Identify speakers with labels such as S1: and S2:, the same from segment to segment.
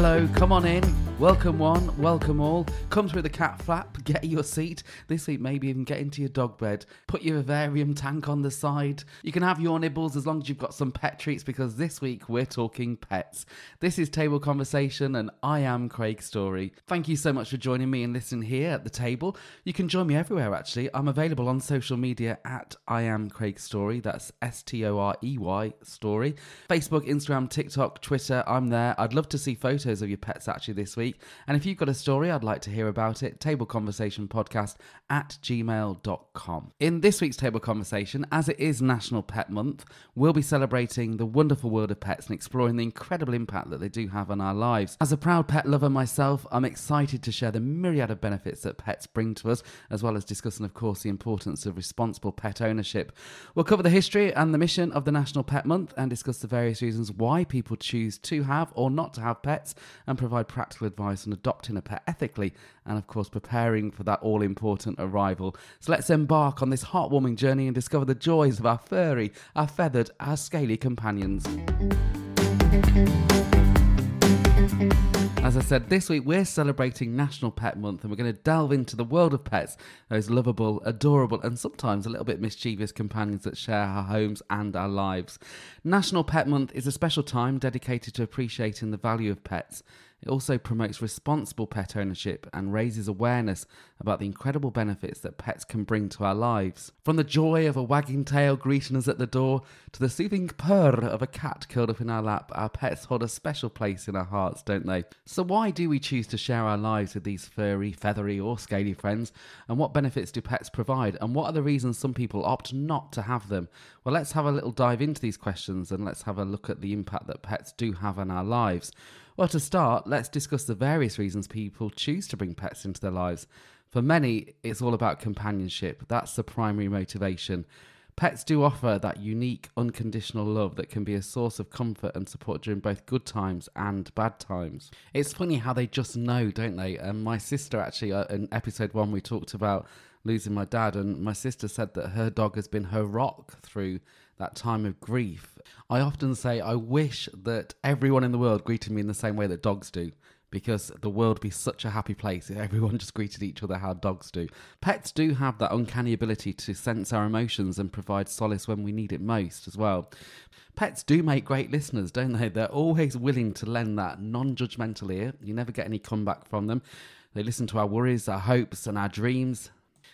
S1: Hello, come on in. Welcome one, welcome all. Come through the cat flap, get your seat. This week, maybe even get into your dog bed. Put your vivarium tank on the side. You can have your nibbles as long as you've got some pet treats because this week we're talking pets. This is Table Conversation and I am Craig Storey. Thank you so much for joining me and listening here at the table. You can join me everywhere actually. I'm available on social media at I am Craig Storey. That's S T O R E Y Storey. Facebook, Instagram, TikTok, Twitter. I'm there. I'd love to see photos of your pets actually this week. And if you've got a story, I'd like to hear about it. Table Conversation Podcast at gmail.com. In this week's Table Conversation, as it is National Pet Month, we'll be celebrating the wonderful world of pets and exploring the incredible impact that they do have on our lives. As a proud pet lover myself, I'm excited to share the myriad of benefits that pets bring to us, as well as discussing, of course, the importance of responsible pet ownership. We'll cover the history and the mission of the National Pet Month and discuss the various reasons why people choose to have or not to have pets and provide practical advice on adopting a pet ethically and, of course, preparing for that all important arrival. So let's embark on this heartwarming journey and discover the joys of our furry, our feathered, our scaly companions. As I said, this week we're celebrating National Pet Month and we're going to delve into the world of pets, those lovable, adorable, and sometimes a little bit mischievous companions that share our homes and our lives. National Pet Month is a special time dedicated to appreciating the value of pets it also promotes responsible pet ownership and raises awareness about the incredible benefits that pets can bring to our lives. From the joy of a wagging tail greeting us at the door to the soothing purr of a cat curled up in our lap, our pets hold a special place in our hearts, don't they? So, why do we choose to share our lives with these furry, feathery, or scaly friends? And what benefits do pets provide? And what are the reasons some people opt not to have them? Well, let's have a little dive into these questions and let's have a look at the impact that pets do have on our lives. Well, to start, let's discuss the various reasons people choose to bring pets into their lives. For many, it's all about companionship. That's the primary motivation. Pets do offer that unique, unconditional love that can be a source of comfort and support during both good times and bad times. It's funny how they just know, don't they? And my sister, actually, uh, in episode one, we talked about losing my dad, and my sister said that her dog has been her rock through that time of grief. I often say, I wish that everyone in the world greeted me in the same way that dogs do. Because the world would be such a happy place if everyone just greeted each other how dogs do. Pets do have that uncanny ability to sense our emotions and provide solace when we need it most as well. Pets do make great listeners, don't they? They're always willing to lend that non judgmental ear. You never get any comeback from them. They listen to our worries, our hopes, and our dreams.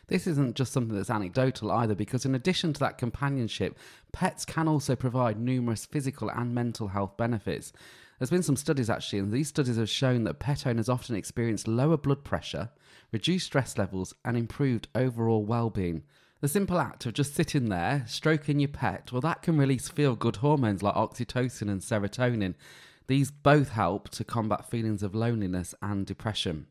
S1: This isn't just something that's anecdotal either, because in addition to that companionship, pets can also provide numerous physical and mental health benefits. There's been some studies actually, and these studies have shown that pet owners often experience lower blood pressure, reduced stress levels, and improved overall well being. The simple act of just sitting there, stroking your pet, well, that can release feel good hormones like oxytocin and serotonin. These both help to combat feelings of loneliness and depression.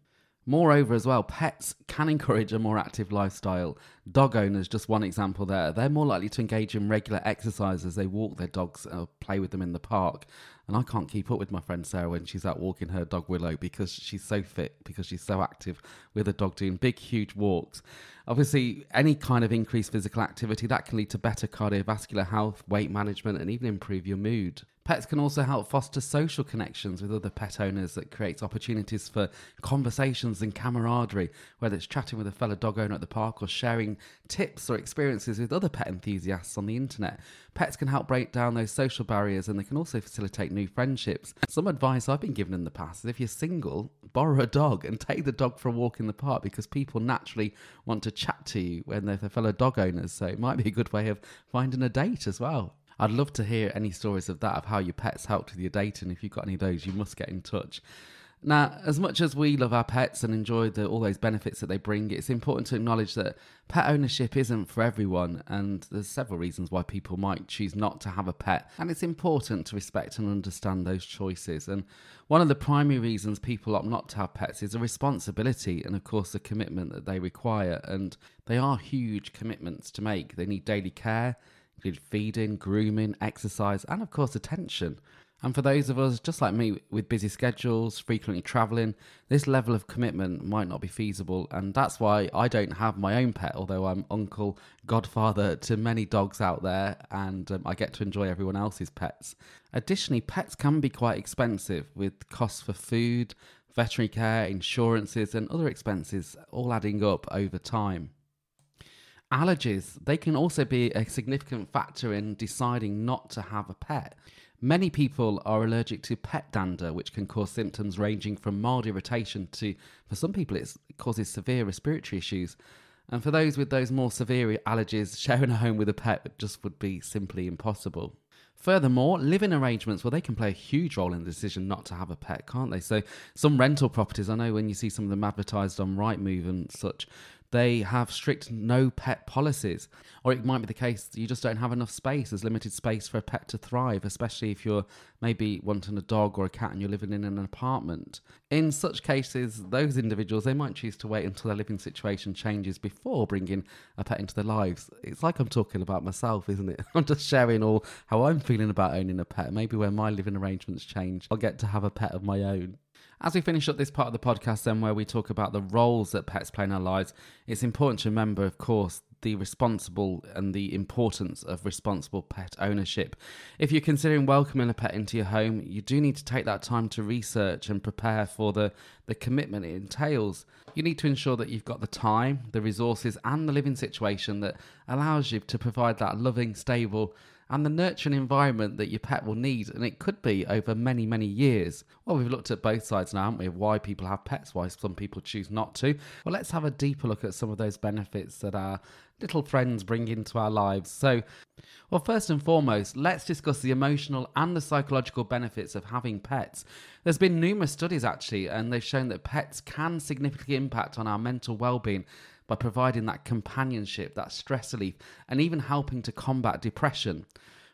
S1: Moreover, as well, pets can encourage a more active lifestyle. Dog owners, just one example there, they're more likely to engage in regular exercise as they walk their dogs or play with them in the park. And I can't keep up with my friend Sarah when she's out walking her dog Willow because she's so fit, because she's so active with a dog doing big, huge walks. Obviously, any kind of increased physical activity that can lead to better cardiovascular health, weight management, and even improve your mood. Pets can also help foster social connections with other pet owners that creates opportunities for conversations and camaraderie, whether it's chatting with a fellow dog owner at the park or sharing tips or experiences with other pet enthusiasts on the internet. Pets can help break down those social barriers and they can also facilitate new friendships. Some advice I've been given in the past is if you're single, borrow a dog and take the dog for a walk in the park because people naturally want to chat to you when they're fellow dog owners. So it might be a good way of finding a date as well. I'd love to hear any stories of that, of how your pets helped with your dating. If you've got any of those, you must get in touch. Now, as much as we love our pets and enjoy the, all those benefits that they bring, it's important to acknowledge that pet ownership isn't for everyone, and there's several reasons why people might choose not to have a pet. And it's important to respect and understand those choices. And one of the primary reasons people opt not to have pets is a responsibility and, of course, the commitment that they require. And they are huge commitments to make. They need daily care, include feeding, grooming, exercise, and of course attention. And for those of us, just like me, with busy schedules, frequently traveling, this level of commitment might not be feasible. And that's why I don't have my own pet, although I'm uncle, godfather to many dogs out there, and um, I get to enjoy everyone else's pets. Additionally, pets can be quite expensive with costs for food, veterinary care, insurances, and other expenses all adding up over time. Allergies, they can also be a significant factor in deciding not to have a pet. Many people are allergic to pet dander, which can cause symptoms ranging from mild irritation to, for some people, it causes severe respiratory issues. And for those with those more severe allergies, sharing a home with a pet just would be simply impossible. Furthermore, living arrangements, well, they can play a huge role in the decision not to have a pet, can't they? So, some rental properties, I know when you see some of them advertised on Rightmove and such, they have strict no pet policies. Or it might be the case that you just don't have enough space. There's limited space for a pet to thrive, especially if you're maybe wanting a dog or a cat and you're living in an apartment. In such cases, those individuals, they might choose to wait until their living situation changes before bringing a pet into their lives. It's like I'm talking about myself, isn't it? I'm just sharing all how I'm feeling about owning a pet. Maybe when my living arrangements change, I'll get to have a pet of my own. As we finish up this part of the podcast, then, where we talk about the roles that pets play in our lives, it's important to remember, of course, the responsible and the importance of responsible pet ownership. If you're considering welcoming a pet into your home, you do need to take that time to research and prepare for the, the commitment it entails. You need to ensure that you've got the time, the resources, and the living situation that allows you to provide that loving, stable, and the nurturing environment that your pet will need. And it could be over many, many years. Well, we've looked at both sides now, haven't we? Why people have pets, why some people choose not to. Well, let's have a deeper look at some of those benefits that our little friends bring into our lives. So, well, first and foremost, let's discuss the emotional and the psychological benefits of having pets. There's been numerous studies actually, and they've shown that pets can significantly impact on our mental well-being by providing that companionship, that stress relief, and even helping to combat depression.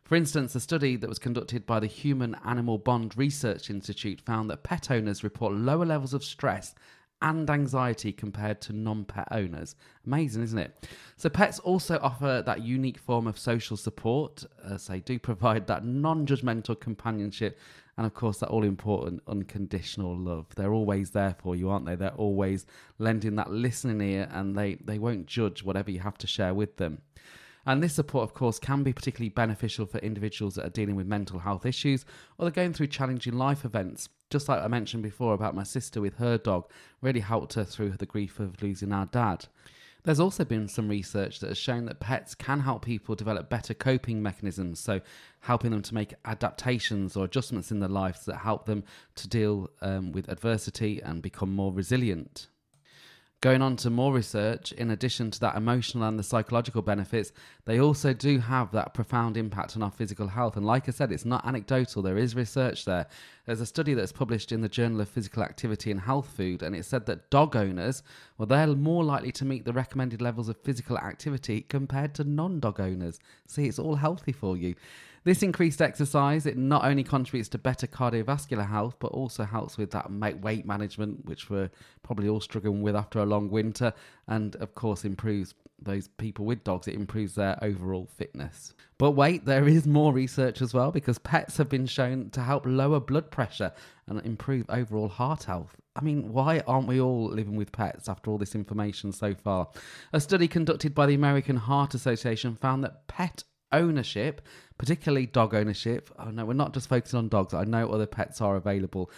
S1: For instance, a study that was conducted by the Human Animal Bond Research Institute found that pet owners report lower levels of stress and anxiety compared to non pet owners. Amazing, isn't it? So, pets also offer that unique form of social support, uh, as they do provide that non judgmental companionship and, of course, that all important unconditional love. They're always there for you, aren't they? They're always lending that listening ear and they, they won't judge whatever you have to share with them. And this support, of course, can be particularly beneficial for individuals that are dealing with mental health issues or they're going through challenging life events just like I mentioned before about my sister with her dog, really helped her through the grief of losing our dad. There's also been some research that has shown that pets can help people develop better coping mechanisms, so helping them to make adaptations or adjustments in their lives that help them to deal um, with adversity and become more resilient. Going on to more research, in addition to that emotional and the psychological benefits, they also do have that profound impact on our physical health. And like I said, it's not anecdotal, there is research there. There's a study that's published in the Journal of Physical Activity and Health Food, and it said that dog owners, well, they're more likely to meet the recommended levels of physical activity compared to non dog owners. See, it's all healthy for you. This increased exercise, it not only contributes to better cardiovascular health, but also helps with that weight management, which we're probably all struggling with after a long winter, and of course improves those people with dogs, it improves their overall fitness. But wait, there is more research as well because pets have been shown to help lower blood pressure and improve overall heart health. I mean, why aren't we all living with pets after all this information so far? A study conducted by the American Heart Association found that pet ownership, particularly dog ownership. Oh no, we're not just focusing on dogs. I know other pets are available.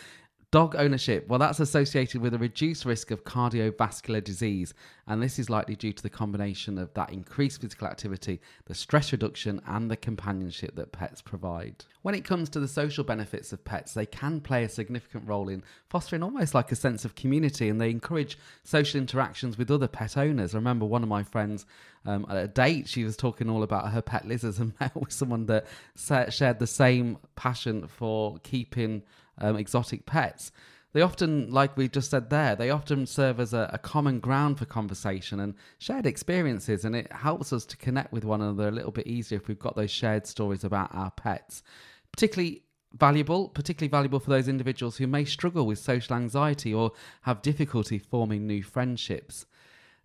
S1: Dog ownership, well, that's associated with a reduced risk of cardiovascular disease, and this is likely due to the combination of that increased physical activity, the stress reduction, and the companionship that pets provide. When it comes to the social benefits of pets, they can play a significant role in fostering almost like a sense of community, and they encourage social interactions with other pet owners. I remember one of my friends um, at a date, she was talking all about her pet lizards and met with someone that shared the same passion for keeping um, exotic pets. They often, like we just said there, they often serve as a, a, common ground for conversation and shared experiences, and it helps us to connect with one another a little bit easier if we've got those shared stories about our pets. Particularly valuable, particularly valuable for those individuals who may struggle with social anxiety or have difficulty forming new friendships.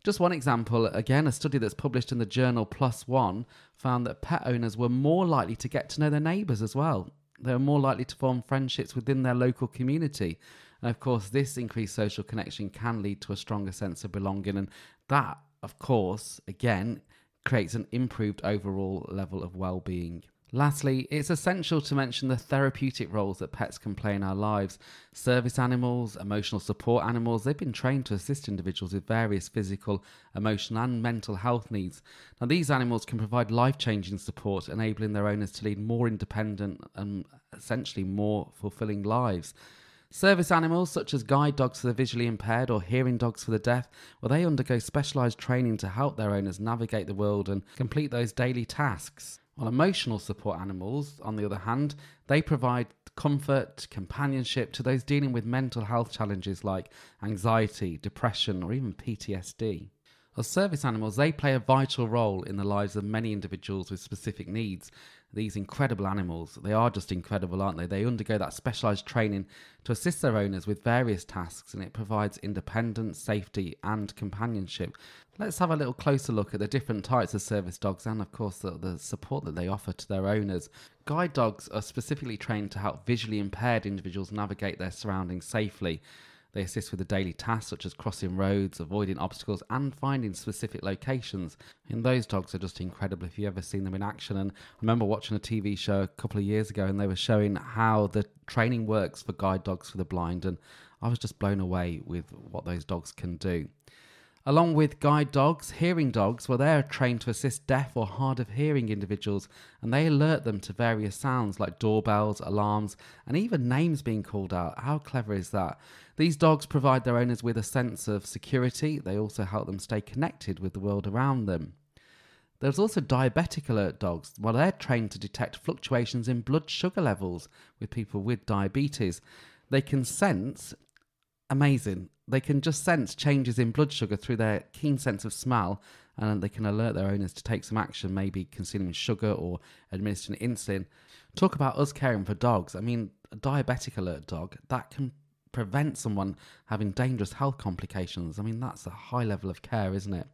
S1: Just one example, again, a study that's published in the journal ONE found that pet owners were more likely to get to know their neighbours as well They are more likely to form friendships within their local community. And of course, this increased social connection can lead to a stronger sense of belonging. And that, of course, again, creates an improved overall level of well being. Lastly, it's essential to mention the therapeutic roles that pets can play in our lives. Service animals, emotional support animals, they've been trained to assist individuals with various physical, emotional, and mental health needs. Now, these animals can provide life changing support, enabling their owners to lead more independent and essentially more fulfilling lives. Service animals such as guide dogs for the visually impaired or hearing dogs for the deaf, well, they undergo specialised training to help their owners navigate the world and complete those daily tasks. While emotional support animals, on the other hand, they provide comfort, companionship to those dealing with mental health challenges like anxiety, depression, or even PTSD. As service animals, they play a vital role in the lives of many individuals with specific needs, these incredible animals. They are just incredible, aren't they? They undergo that specialized training to assist their owners with various tasks, and it provides independence, safety, and companionship. Let's have a little closer look at the different types of service dogs and, of course, the, the support that they offer to their owners. Guide dogs are specifically trained to help visually impaired individuals navigate their surroundings safely. They assist with the daily tasks such as crossing roads, avoiding obstacles, and finding specific locations. And those dogs are just incredible if you've ever seen them in action. And I remember watching a TV show a couple of years ago and they were showing how the training works for guide dogs for the blind. And I was just blown away with what those dogs can do. Along with guide dogs, hearing dogs, well, they're trained to assist deaf or hard of hearing individuals and they alert them to various sounds like doorbells, alarms, and even names being called out. How clever is that? These dogs provide their owners with a sense of security, they also help them stay connected with the world around them. There's also diabetic alert dogs. Well, they're trained to detect fluctuations in blood sugar levels with people with diabetes. They can sense amazing. They can just sense changes in blood sugar through their keen sense of smell, and they can alert their owners to take some action, maybe consuming sugar or administering insulin. Talk about us caring for dogs. I mean, a diabetic alert dog that can prevent someone having dangerous health complications. I mean, that's a high level of care, isn't it?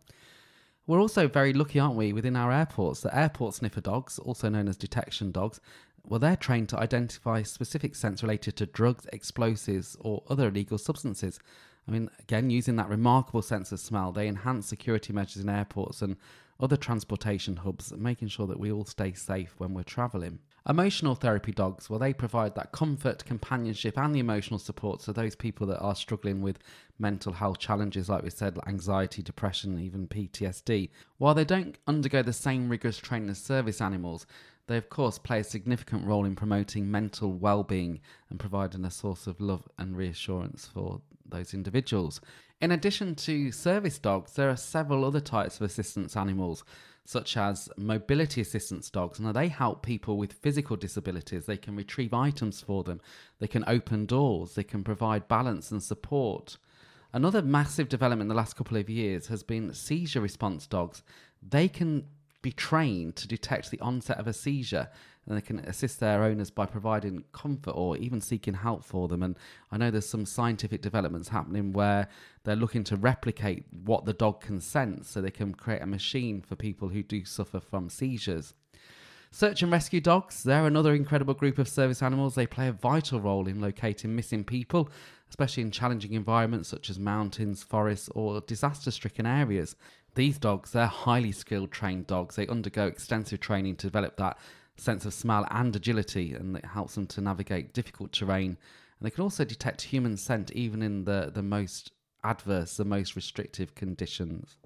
S1: We're also very lucky, aren't we, within our airports? The airport sniffer dogs, also known as detection dogs, well, they're trained to identify specific scents related to drugs, explosives, or other illegal substances. I mean, again, using that remarkable sense of smell, they enhance security measures in airports and other transportation hubs, making sure that we all stay safe when we're travelling. Emotional therapy dogs, well, they provide that comfort, companionship, and the emotional support to those people that are struggling with mental health challenges, like we said, like anxiety, depression, even PTSD. While they don't undergo the same rigorous training as service animals, they, of course, play a significant role in promoting mental well being and providing a source of love and reassurance for those individuals. In addition to service dogs, there are several other types of assistance animals, such as mobility assistance dogs. Now, they help people with physical disabilities. They can retrieve items for them, they can open doors, they can provide balance and support. Another massive development in the last couple of years has been seizure response dogs. They can be trained to detect the onset of a seizure and they can assist their owners by providing comfort or even seeking help for them. And I know there's some scientific developments happening where they're looking to replicate what the dog can sense so they can create a machine for people who do suffer from seizures. Search and rescue dogs, they're another incredible group of service animals. They play a vital role in locating missing people, especially in challenging environments such as mountains, forests, or disaster stricken areas. These dogs, they're highly skilled trained dogs. They undergo extensive training to develop that sense of smell and agility, and it helps them to navigate difficult terrain. And they can also detect human scent even in the, the most adverse, the most restrictive conditions.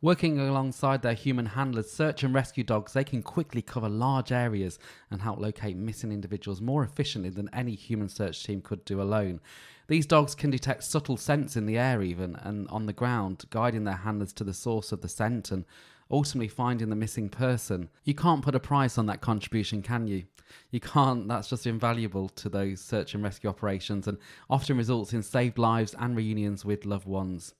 S1: Working alongside their human handlers, search and rescue dogs, they can quickly cover large areas and help locate missing individuals more efficiently than any human search team could do alone. These dogs can detect subtle scents in the air, even and on the ground, guiding their handlers to the source of the scent and ultimately finding the missing person. You can't put a price on that contribution, can you? You can't, that's just invaluable to those search and rescue operations and often results in saved lives and reunions with loved ones.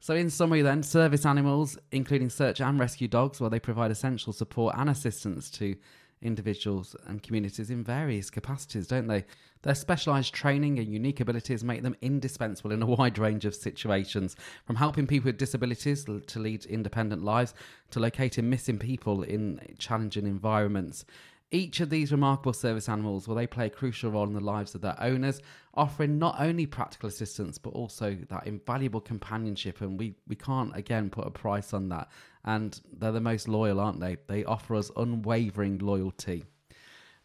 S1: So, in summary, then, service animals, including search and rescue dogs, well, they provide essential support and assistance to individuals and communities in various capacities, don't they? Their specialised training and unique abilities make them indispensable in a wide range of situations, from helping people with disabilities to lead independent lives to locating missing people in challenging environments. Each of these remarkable service animals, well, they play a crucial role in the lives of their owners, offering not only practical assistance but also that invaluable companionship. And we, we can't again put a price on that. And they're the most loyal, aren't they? They offer us unwavering loyalty.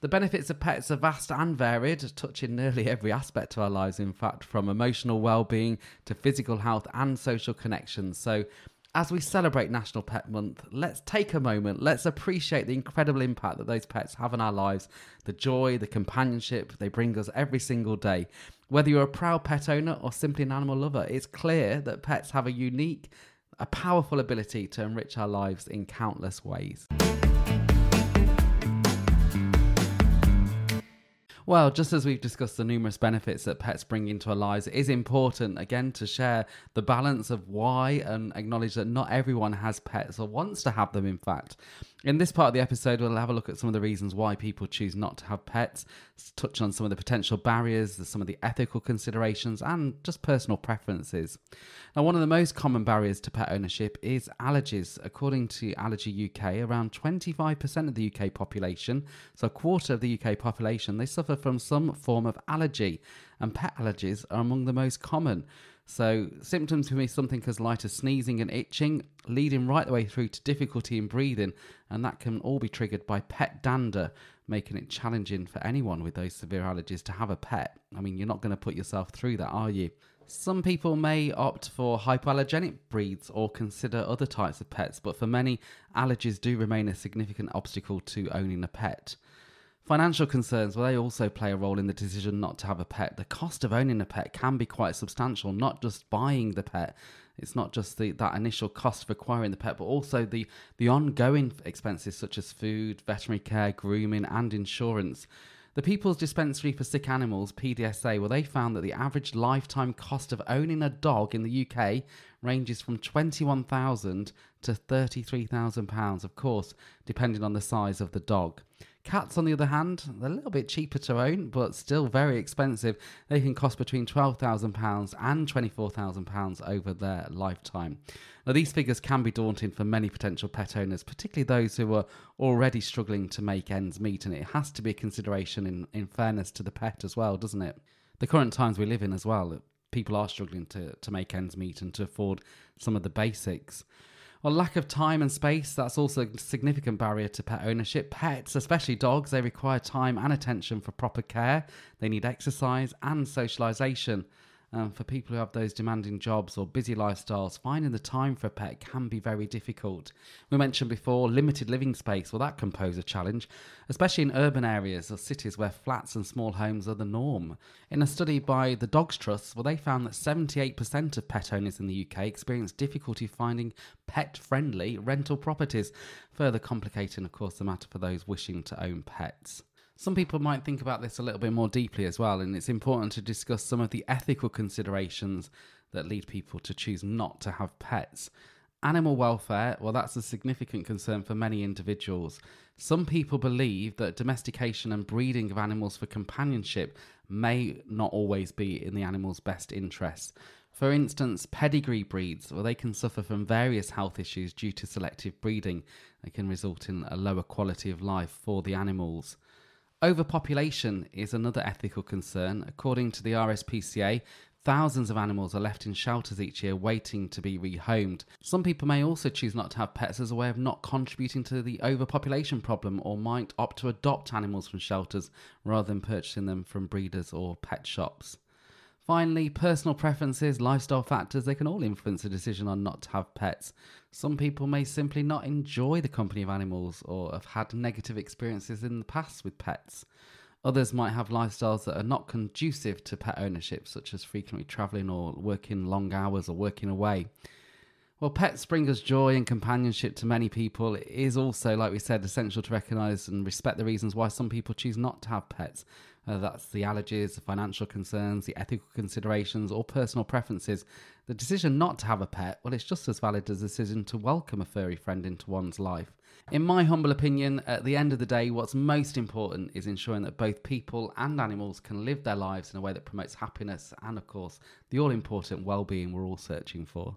S1: The benefits of pets are vast and varied, touching nearly every aspect of our lives, in fact, from emotional well being to physical health and social connections. So, as we celebrate National Pet Month, let's take a moment, let's appreciate the incredible impact that those pets have on our lives, the joy, the companionship they bring us every single day. Whether you're a proud pet owner or simply an animal lover, it's clear that pets have a unique, a powerful ability to enrich our lives in countless ways. Well, just as we've discussed the numerous benefits that pets bring into our lives, it is important again to share the balance of why and acknowledge that not everyone has pets or wants to have them, in fact. In this part of the episode, we'll have a look at some of the reasons why people choose not to have pets, touch on some of the potential barriers, some of the ethical considerations, and just personal preferences. Now, one of the most common barriers to pet ownership is allergies. According to Allergy UK, around 25% of the UK population, so a quarter of the UK population, they suffer from some form of allergy, and pet allergies are among the most common. So, symptoms can be something as light as sneezing and itching, leading right the way through to difficulty in breathing, and that can all be triggered by pet dander, making it challenging for anyone with those severe allergies to have a pet. I mean, you're not going to put yourself through that, are you? Some people may opt for hypoallergenic breeds or consider other types of pets, but for many, allergies do remain a significant obstacle to owning a pet. Financial concerns, well, they also play a role in the decision not to have a pet. The cost of owning a pet can be quite substantial, not just buying the pet. It's not just the, that initial cost of acquiring the pet, but also the, the ongoing expenses such as food, veterinary care, grooming, and insurance. The People's Dispensary for Sick Animals, PDSA, well, they found that the average lifetime cost of owning a dog in the UK ranges from £21,000 to £33,000, of course, depending on the size of the dog. Cats, on the other hand, a little bit cheaper to own, but still very expensive. They can cost between £12,000 and £24,000 over their lifetime. Now, these figures can be daunting for many potential pet owners, particularly those who are already struggling to make ends meet, and it has to be a consideration in, in fairness to the pet as well, doesn't it? The current times we live in as well, people are struggling to, to make ends meet and to afford some of the basics. Well, lack of time and space, that's also a significant barrier to pet ownership. Pets, especially dogs, they require time and attention for proper care. They need exercise and socialization. Um, for people who have those demanding jobs or busy lifestyles, finding the time for a pet can be very difficult. We mentioned before limited living space. Well, that can pose a challenge, especially in urban areas or cities where flats and small homes are the norm. In a study by the Dogs Trust, well, they found that 78% of pet owners in the UK experience difficulty finding pet friendly rental properties, further complicating, of course, the matter for those wishing to own pets. Some people might think about this a little bit more deeply as well, and it's important to discuss some of the ethical considerations that lead people to choose not to have pets. Animal welfare, well, that's a significant concern for many individuals. Some people believe that domestication and breeding of animals for companionship may not always be in the animal's best interests. For instance, pedigree breeds, well, they can suffer from various health issues due to selective breeding. They can result in a lower quality of life for the animals. Overpopulation is another ethical concern. According to the RSPCA, thousands of animals are left in shelters each year waiting to be rehomed. Some people may also choose not to have pets as a way of not contributing to the overpopulation problem or might opt to adopt animals from shelters rather than purchasing them from breeders or pet shops. Finally, personal preferences, lifestyle factors, they can all influence a decision on not to have pets. Some people may simply not enjoy the company of animals or have had negative experiences in the past with pets. Others might have lifestyles that are not conducive to pet ownership, such as frequently travelling or working long hours or working away. Well, pets bring us joy and companionship to many people. It is also, like we said, essential to recognise and respect the reasons why some people choose not to have pets. Uh, that's the allergies, the financial concerns, the ethical considerations, or personal preferences. The decision not to have a pet, well, it's just as valid as the decision to welcome a furry friend into one's life. In my humble opinion, at the end of the day, what's most important is ensuring that both people and animals can live their lives in a way that promotes happiness and, of course, the all important well being we're all searching for.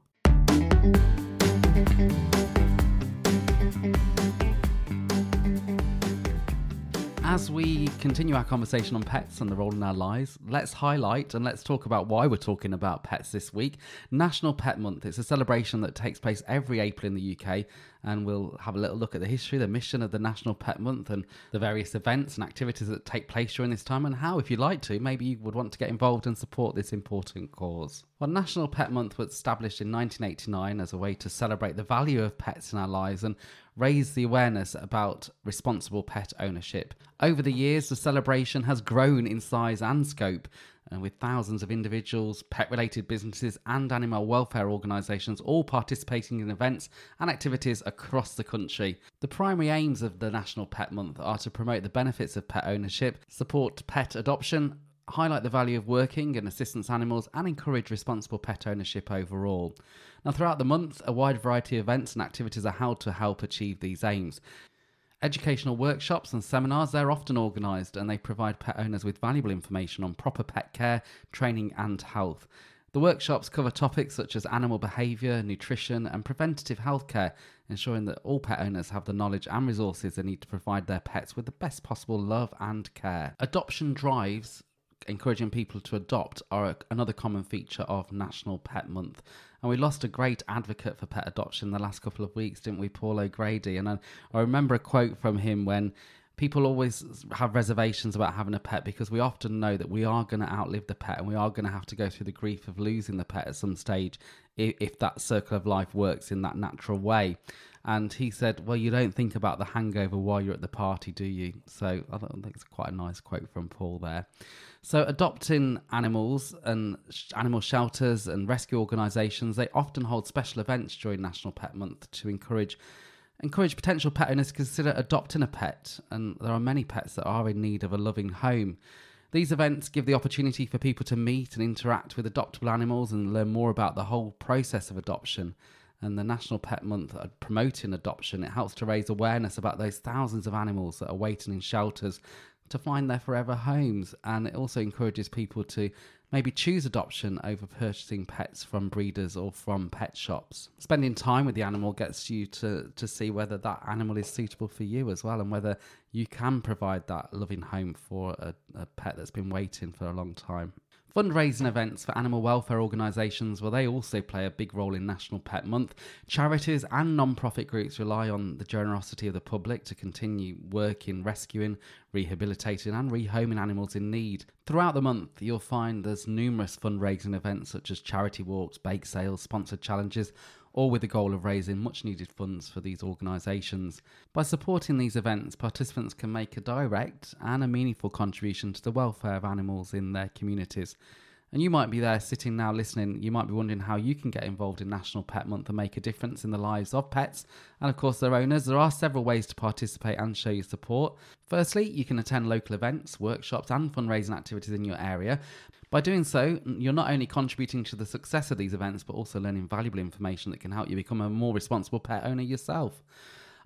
S1: As we continue our conversation on pets and the role in our lives, let's highlight and let's talk about why we're talking about pets this week. National Pet Month. It's a celebration that takes place every April in the UK, and we'll have a little look at the history, the mission of the National Pet Month, and the various events and activities that take place during this time, and how, if you'd like to, maybe you would want to get involved and support this important cause. Well, National Pet Month was established in 1989 as a way to celebrate the value of pets in our lives and raise the awareness about responsible pet ownership. Over the years, the celebration has grown in size and scope, and with thousands of individuals, pet related businesses, and animal welfare organisations all participating in events and activities across the country. The primary aims of the National Pet Month are to promote the benefits of pet ownership, support pet adoption, highlight the value of working and assistance animals, and encourage responsible pet ownership overall. Now, throughout the month, a wide variety of events and activities are held to help achieve these aims. Educational workshops and seminars, they're often organised and they provide pet owners with valuable information on proper pet care, training, and health. The workshops cover topics such as animal behaviour, nutrition, and preventative healthcare, ensuring that all pet owners have the knowledge and resources they need to provide their pets with the best possible love and care. Adoption drives encouraging people to adopt are another common feature of National Pet Month. And we lost a great advocate for pet adoption the last couple of weeks, didn't we, Paul O'Grady? And I, I remember a quote from him when people always have reservations about having a pet because we often know that we are going to outlive the pet and we are going to have to go through the grief of losing the pet at some stage if, if that circle of life works in that natural way. And he said, Well, you don't think about the hangover while you're at the party, do you? So I think it's quite a nice quote from Paul there. So, adopting animals and animal shelters and rescue organisations, they often hold special events during National Pet Month to encourage encourage potential pet owners to consider adopting a pet. And there are many pets that are in need of a loving home. These events give the opportunity for people to meet and interact with adoptable animals and learn more about the whole process of adoption and the National Pet Month are promoting adoption. It helps to raise awareness about those thousands of animals that are waiting in shelters to find their forever homes. And it also encourages people to maybe choose adoption over purchasing pets from breeders or from pet shops. Spending time with the animal gets you to, to see whether that animal is suitable for you as well and whether you can provide that loving home for a, a pet that's been waiting for a long time. Fundraising events for animal welfare organisations, well, they also play a big role in National Pet Month. Charities and non-profit groups rely on the generosity of the public to continue working, rescuing, rehabilitating, and rehoming animals in need. Throughout the month, you'll find there's numerous fundraising events such as charity walks, bake sales, sponsored challenges, all with the goal of raising much needed funds for these organisations. By supporting these events, participants can make a direct and a meaningful contribution to the welfare of animals in their communities. And you might be there sitting now listening. You might be wondering how you can get involved in National Pet Month and make a difference in the lives of pets and, of course, their owners. There are several ways to participate and show your support. Firstly, you can attend local events, workshops, and fundraising activities in your area. By doing so, you're not only contributing to the success of these events, but also learning valuable information that can help you become a more responsible pet owner yourself.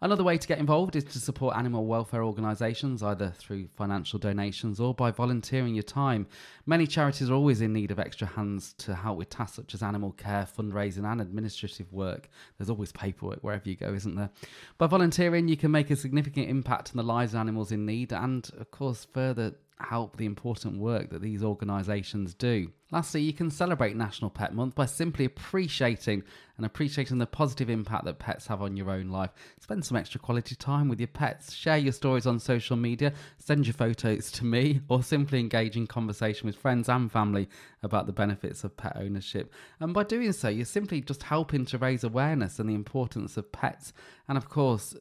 S1: Another way to get involved is to support animal welfare organisations, either through financial donations or by volunteering your time. Many charities are always in need of extra hands to help with tasks such as animal care, fundraising, and administrative work. There's always paperwork wherever you go, isn't there? By volunteering, you can make a significant impact on the lives of animals in need and, of course, further help the important work that these organisations do. Lastly, you can celebrate National Pet Month by simply appreciating and appreciating the positive impact that pets have on your own life. Spend some extra quality time with your pets, share your stories on social media, send your photos to me, or simply engage in conversation with friends and family about the benefits of pet ownership. And by doing so, you're simply just helping to raise awareness and the importance of pets and, of course,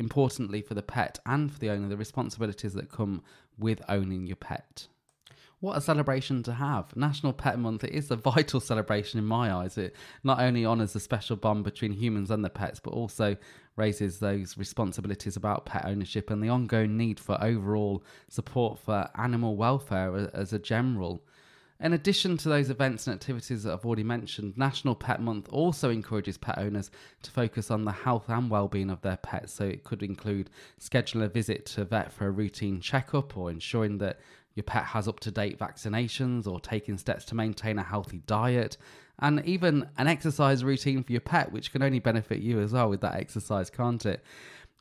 S1: importantly for the pet and for the owner, the responsibilities that come with owning your pet. What a celebration to have. National Pet Month it is a vital celebration in my eyes. It not only honours the special bond between humans and the pets, but also raises those responsibilities about pet ownership and the ongoing need for overall support for animal welfare as a general. In addition to those events and activities that I've already mentioned, National Pet Month also encourages pet owners to focus on the health and well-being of their pets. So it could include scheduling a visit to a vet for a routine checkup or ensuring that your pet has up-to-date vaccinations or taking steps to maintain a healthy diet and even an exercise routine for your pet which can only benefit you as well with that exercise, can't it?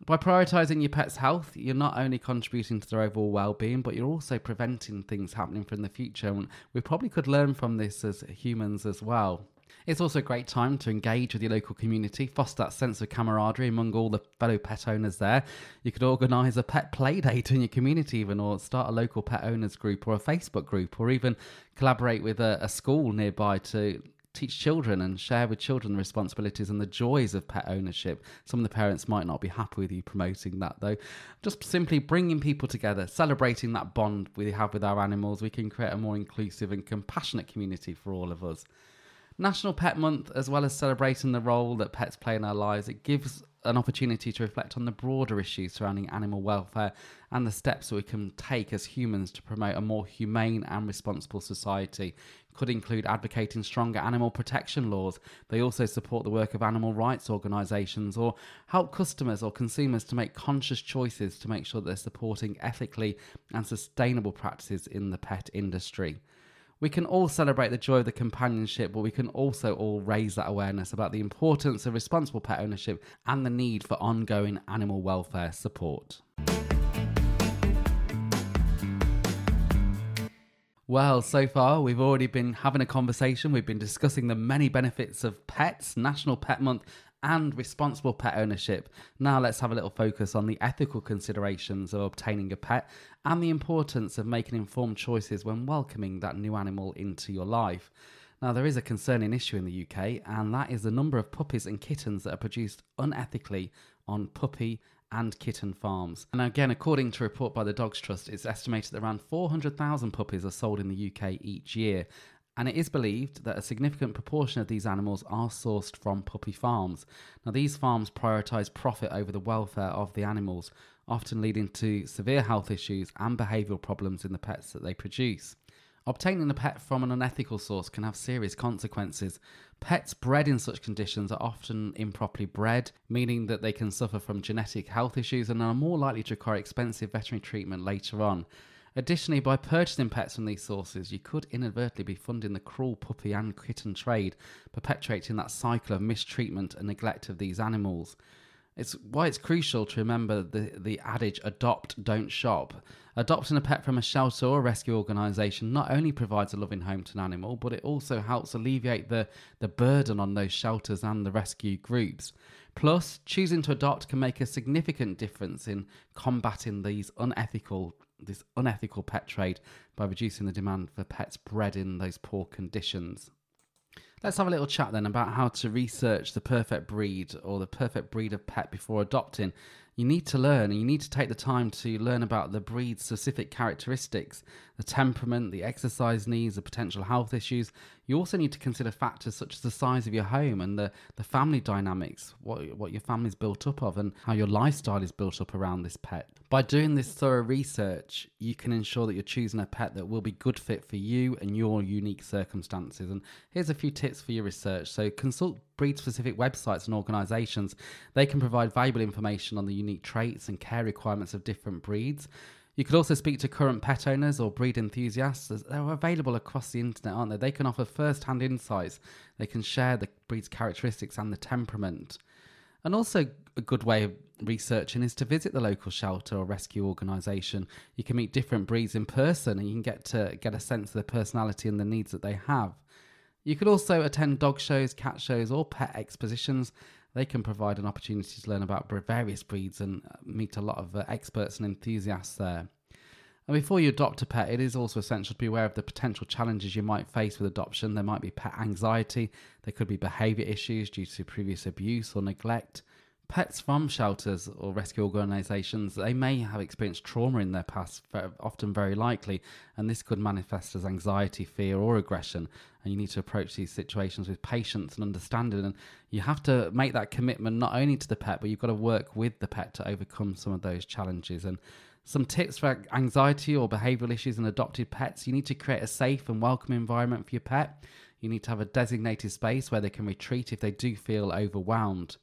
S1: By prioritising your pet's health, you're not only contributing to their overall well-being, but you're also preventing things happening from the future. And we probably could learn from this as humans as well. It's also a great time to engage with your local community, foster that sense of camaraderie among all the fellow pet owners there. You could organise a pet play date in your community, even, or start a local pet owners group or a Facebook group, or even collaborate with a, a school nearby to teach children and share with children the responsibilities and the joys of pet ownership. Some of the parents might not be happy with you promoting that though. Just simply bringing people together, celebrating that bond we have with our animals, we can create a more inclusive and compassionate community for all of us. National Pet Month, as well as celebrating the role that pets play in our lives, it gives an opportunity to reflect on the broader issues surrounding animal welfare and the steps that we can take as humans to promote a more humane and responsible society. Could include advocating stronger animal protection laws. They also support the work of animal rights organisations or help customers or consumers to make conscious choices to make sure they're supporting ethically and sustainable practices in the pet industry we can all celebrate the joy of the companionship, but we can also all raise that awareness about the importance of responsible pet ownership and the need for ongoing animal welfare support. Well, so far we've already been having a conversation. We've been discussing the many benefits of pets, National Pet Month, and responsible pet ownership. Now let's have a little focus on the ethical considerations of obtaining a pet and the importance of making informed choices when welcoming that new animal into your life. Now, there is a concerning issue in the UK, and that is the number of puppies and kittens that are produced unethically on puppy and kitten farms. And again, according to a report by the Dogs Trust, it's estimated that around 400,000 puppies are sold in the UK each year, and it is believed that a significant proportion of these animals are sourced from puppy farms. Now, these farms prioritise profit over the welfare of the animals, often leading to severe health issues and behavioural problems in the pets that they produce. Obtaining a pet from an unethical source can have serious consequences. Pets bred in such conditions are often improperly bred, meaning that they can suffer from genetic health issues and are more likely to require expensive veterinary treatment later on. Additionally, by purchasing pets from these sources, you could inadvertently be funding the cruel puppy and kitten trade, perpetuating that cycle of mistreatment and neglect of these animals. It's why it's crucial to remember the, the adage adopt, don't shop. Adopting a pet from a shelter or a rescue organisation not only provides a loving home to an animal, but it also helps alleviate the, the burden on those shelters and the rescue groups. Plus, choosing to adopt can make a significant difference in combating these unethical this unethical pet trade by reducing the demand for pets bred in those poor conditions. Let's have a little chat then about how to research the perfect breed or the perfect breed of pet before adopting. You need to learn and you need to take the time to learn about the breed's specific characteristics, the temperament, the exercise needs, the potential health issues. You also need to consider factors such as the size of your home and the, the family dynamics, what, what your family's built up of, and how your lifestyle is built up around this pet. By doing this thorough research, you can ensure that you're choosing a pet that will be good fit for you and your unique circumstances. And here's a few tips for your research. So consult breed specific websites and organizations. They can provide valuable information on the unique traits and care requirements of different breeds. You could also speak to current pet owners or breed enthusiasts. They're available across the internet, aren't they? They can offer first hand insights. They can share the breed's characteristics and the temperament. And also, a good way of researching is to visit the local shelter or rescue organisation. You can meet different breeds in person and you can get to get a sense of their personality and the needs that they have. You could also attend dog shows, cat shows, or pet expositions. They can provide an opportunity to learn about various breeds and uh, meet a lot of uh, experts and enthusiasts there. And before you adopt a pet, it is also essential to be aware of the potential challenges you might face with adoption. There might be pet anxiety, there could be behaviour issues due to previous abuse or neglect. Pets from shelters or rescue organisations, they may have experienced trauma in their past, often very likely, and this could manifest as anxiety, fear, or aggression. And you need to approach these situations with patience and understanding. And you have to make that commitment not only to the pet, but you've got to work with the pet to overcome some of those challenges. And some tips for anxiety or behavioural issues in adopted pets you need to create a safe and welcoming environment for your pet. You need to have a designated space where they can retreat if they do feel overwhelmed.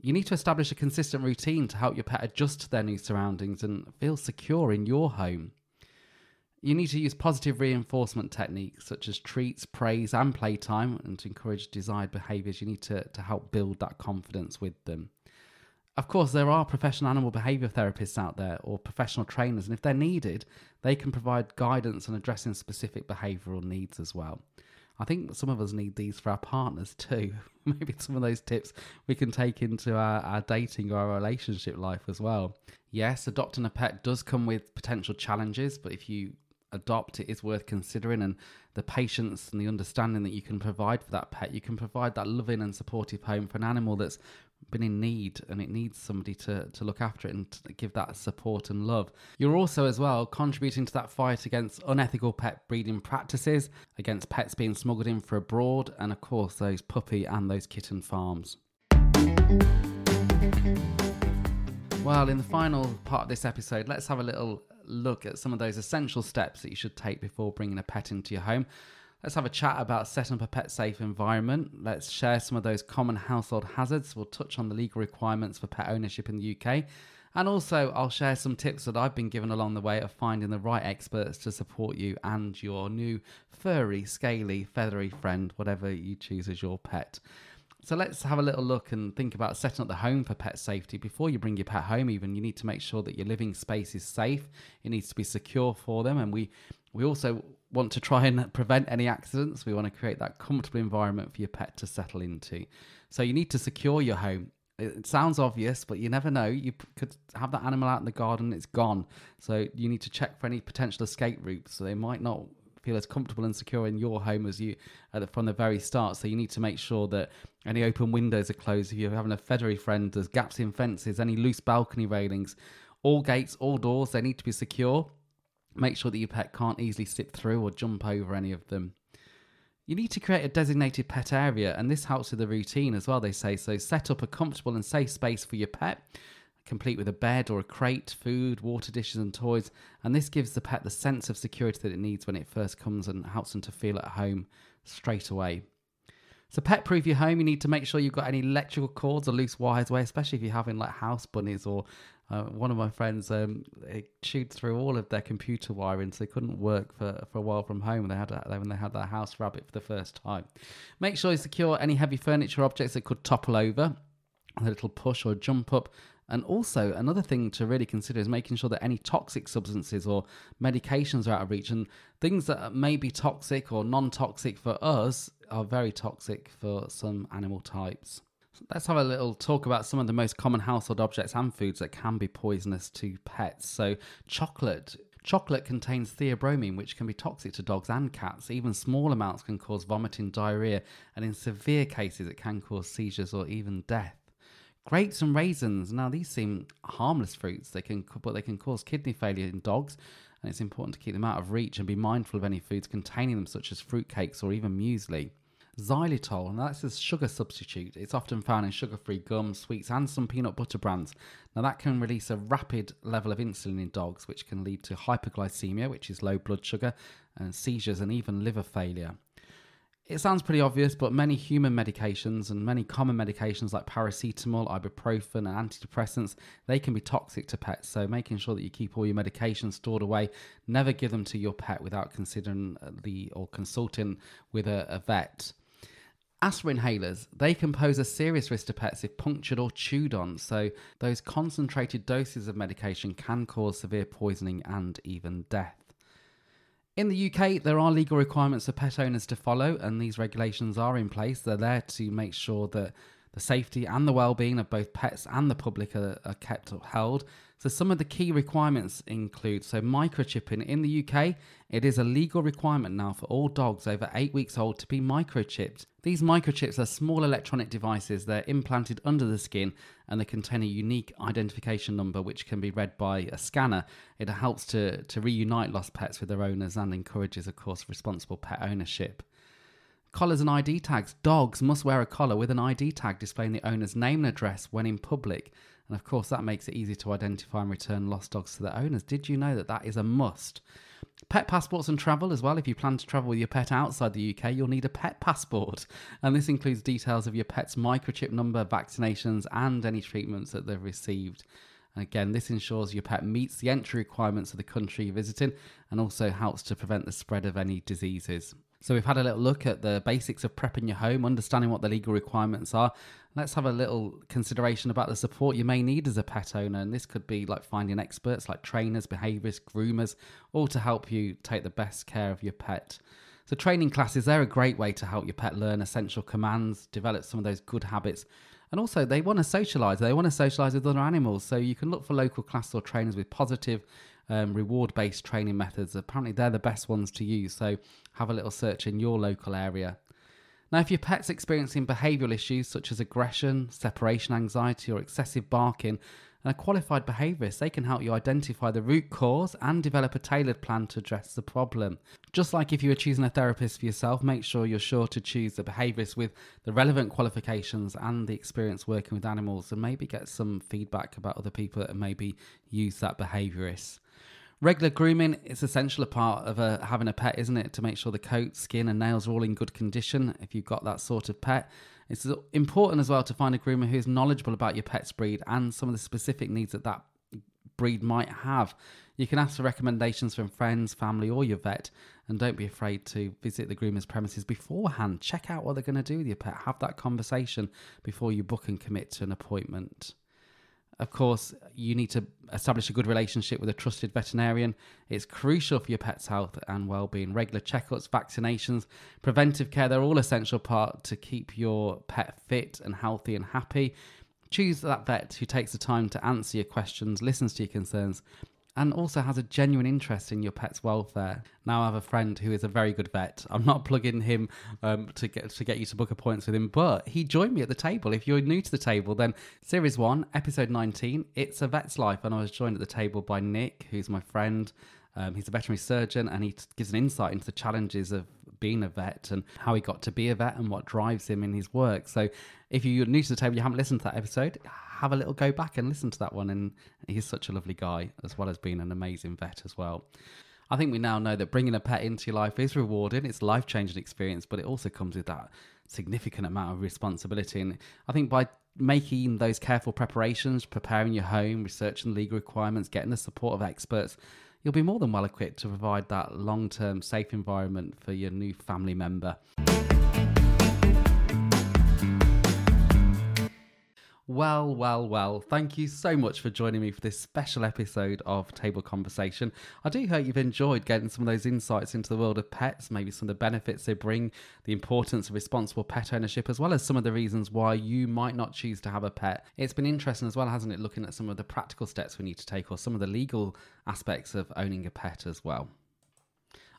S1: You need to establish a consistent routine to help your pet adjust to their new surroundings and feel secure in your home. You need to use positive reinforcement techniques such as treats, praise, and playtime, and to encourage desired behaviours. You need to, to help build that confidence with them. Of course, there are professional animal behaviour therapists out there or professional trainers, and if they're needed, they can provide guidance on addressing specific behavioural needs as well. I think some of us need these for our partners too. Maybe some of those tips we can take into our, our dating or our relationship life as well. Yes, adopting a pet does come with potential challenges, but if you adopt, it is worth considering. And the patience and the understanding that you can provide for that pet, you can provide that loving and supportive home for an animal that's been in need and it needs somebody to, to look after it and give that support and love. You're also, as well, contributing to that fight against unethical pet breeding practices, against pets being smuggled in for abroad, and of course, those puppy and those kitten farms. Well, in the final part of this episode, let's have a little look at some of those essential steps that you should take before bringing a pet into your home. Let's have a chat about setting up a pet safe environment. Let's share some of those common household hazards. We'll touch on the legal requirements for pet ownership in the UK. And also, I'll share some tips that I've been given along the way of finding the right experts to support you and your new furry, scaly, feathery friend, whatever you choose as your pet. So let's have a little look and think about setting up the home for pet safety. Before you bring your pet home, even you need to make sure that your living space is safe. It needs to be secure for them, and we we also want to try and prevent any accidents. We want to create that comfortable environment for your pet to settle into. So you need to secure your home. It sounds obvious, but you never know. You could have that animal out in the garden, it's gone. So you need to check for any potential escape routes. So they might not feel as comfortable and secure in your home as you from the very start. So you need to make sure that any open windows are closed. If you're having a feathery friend, there's gaps in fences, any loose balcony railings, all gates, all doors, they need to be secure. Make sure that your pet can't easily slip through or jump over any of them. You need to create a designated pet area, and this helps with the routine as well, they say. So, set up a comfortable and safe space for your pet complete with a bed or a crate, food, water dishes, and toys. And this gives the pet the sense of security that it needs when it first comes and helps them to feel at home straight away. So, pet proof your home, you need to make sure you've got any electrical cords or loose wires away, especially if you're having like house bunnies or uh, one of my friends um, chewed through all of their computer wiring, so they couldn't work for, for a while from home. They had a, when they had their house rabbit for the first time. Make sure you secure any heavy furniture objects that could topple over. A little push or jump up and also, another thing to really consider is making sure that any toxic substances or medications are out of reach. And things that may be toxic or non toxic for us are very toxic for some animal types. Let's have a little talk about some of the most common household objects and foods that can be poisonous to pets. So, chocolate. Chocolate contains theobromine, which can be toxic to dogs and cats. Even small amounts can cause vomiting, diarrhea, and in severe cases, it can cause seizures or even death. Grapes and raisins. Now these seem harmless fruits. They can, but they can cause kidney failure in dogs, and it's important to keep them out of reach and be mindful of any foods containing them, such as fruitcakes or even muesli. Xylitol, and that's a sugar substitute. It's often found in sugar-free gums, sweets, and some peanut butter brands. Now that can release a rapid level of insulin in dogs, which can lead to hypoglycemia, which is low blood sugar, and seizures, and even liver failure. It sounds pretty obvious, but many human medications and many common medications like paracetamol, ibuprofen, and antidepressants, they can be toxic to pets. So making sure that you keep all your medications stored away, never give them to your pet without considering the or consulting with a, a vet. Asthma inhalers, they can pose a serious risk to pets if punctured or chewed on. So those concentrated doses of medication can cause severe poisoning and even death. In the UK, there are legal requirements for pet owners to follow, and these regulations are in place. They're there to make sure that the safety and the well-being of both pets and the public are, are kept upheld. So some of the key requirements include so microchipping in the UK. It is a legal requirement now for all dogs over eight weeks old to be microchipped. These microchips are small electronic devices. They're implanted under the skin and they contain a unique identification number which can be read by a scanner. It helps to, to reunite lost pets with their owners and encourages, of course, responsible pet ownership. Collars and ID tags. Dogs must wear a collar with an ID tag displaying the owner's name and address when in public. And of course, that makes it easy to identify and return lost dogs to their owners. Did you know that that is a must? Pet passports and travel as well. If you plan to travel with your pet outside the UK, you'll need a pet passport. And this includes details of your pet's microchip number, vaccinations, and any treatments that they've received. And again, this ensures your pet meets the entry requirements of the country you're visiting and also helps to prevent the spread of any diseases. So we've had a little look at the basics of prepping your home, understanding what the legal requirements are. Let's have a little consideration about the support you may need as a pet owner. And this could be like finding experts like trainers, behaviorists, groomers, all to help you take the best care of your pet. So training classes, they're a great way to help your pet learn essential commands, develop some of those good habits. And also they want to socialize. They want to socialize with other animals. So you can look for local classes or trainers with positive um, reward based training methods. Apparently, they're the best ones to use. So have a little search in your local area. Now, if your pet's experiencing behavioural issues such as aggression, separation anxiety, or excessive barking, and a qualified behaviourist, they can help you identify the root cause and develop a tailored plan to address the problem. Just like if you were choosing a therapist for yourself, make sure you're sure to choose a behaviourist with the relevant qualifications and the experience working with animals, and maybe get some feedback about other people that maybe use that behaviourist. Regular grooming is essential a part of a, having a pet, isn't it? To make sure the coat, skin, and nails are all in good condition if you've got that sort of pet. It's important as well to find a groomer who is knowledgeable about your pet's breed and some of the specific needs that that breed might have. You can ask for recommendations from friends, family, or your vet, and don't be afraid to visit the groomer's premises beforehand. Check out what they're going to do with your pet. Have that conversation before you book and commit to an appointment. Of course, you need to establish a good relationship with a trusted veterinarian. It's crucial for your pet's health and well-being. Regular checkups, vaccinations, preventive care, they're all essential part to keep your pet fit and healthy and happy. Choose that vet who takes the time to answer your questions, listens to your concerns, and also has a genuine interest in your pet's welfare. Now I have a friend who is a very good vet. I'm not plugging him um, to get to get you to book appointments with him, but he joined me at the table. If you're new to the table, then series one, episode 19, it's a vet's life, and I was joined at the table by Nick, who's my friend. Um, he's a veterinary surgeon, and he gives an insight into the challenges of being a vet and how he got to be a vet and what drives him in his work. So, if you're new to the table, you haven't listened to that episode, have a little go back and listen to that one. And he's such a lovely guy, as well as being an amazing vet as well. I think we now know that bringing a pet into your life is rewarding. It's life changing experience, but it also comes with that significant amount of responsibility. And I think by making those careful preparations, preparing your home, researching legal requirements, getting the support of experts, you'll be more than well equipped to provide that long term safe environment for your new family member. Well, well, well, thank you so much for joining me for this special episode of Table Conversation. I do hope you've enjoyed getting some of those insights into the world of pets, maybe some of the benefits they bring, the importance of responsible pet ownership, as well as some of the reasons why you might not choose to have a pet. It's been interesting as well, hasn't it, looking at some of the practical steps we need to take or some of the legal aspects of owning a pet as well.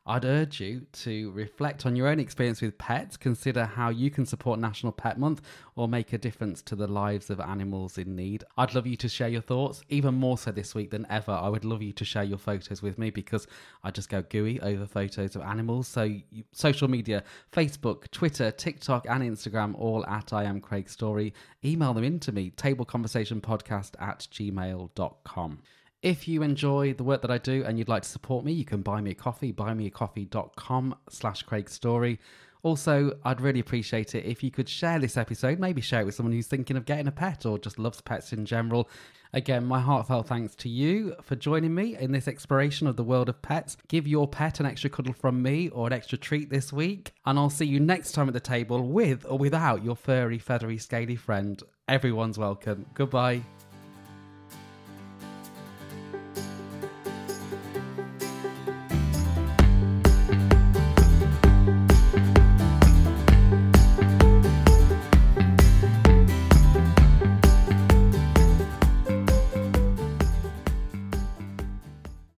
S1: I'd urge you to reflect on your own experience with pets, consider how you can support National Pet Month or make a difference to the lives of animals in need. I'd love you to share your thoughts, even more so this week than ever. I would love you to share your photos with me because I just go gooey over photos of animals. So, you, social media, Facebook, Twitter, TikTok, and Instagram, all at I am Craig Storey. Email them in to me, tableconversationpodcast at gmail.com. If you enjoy the work that I do and you'd like to support me, you can buy me a coffee, buymeacoffee.com slash Craig Storey. Also, I'd really appreciate it if you could share this episode, maybe share it with someone who's thinking of getting a pet or just loves pets in general. Again, my heartfelt thanks to you for joining me in this exploration of the world of pets. Give your pet an extra cuddle from me or an extra treat this week, and I'll see you next time at the table with or without your furry, feathery, scaly friend. Everyone's welcome. Goodbye.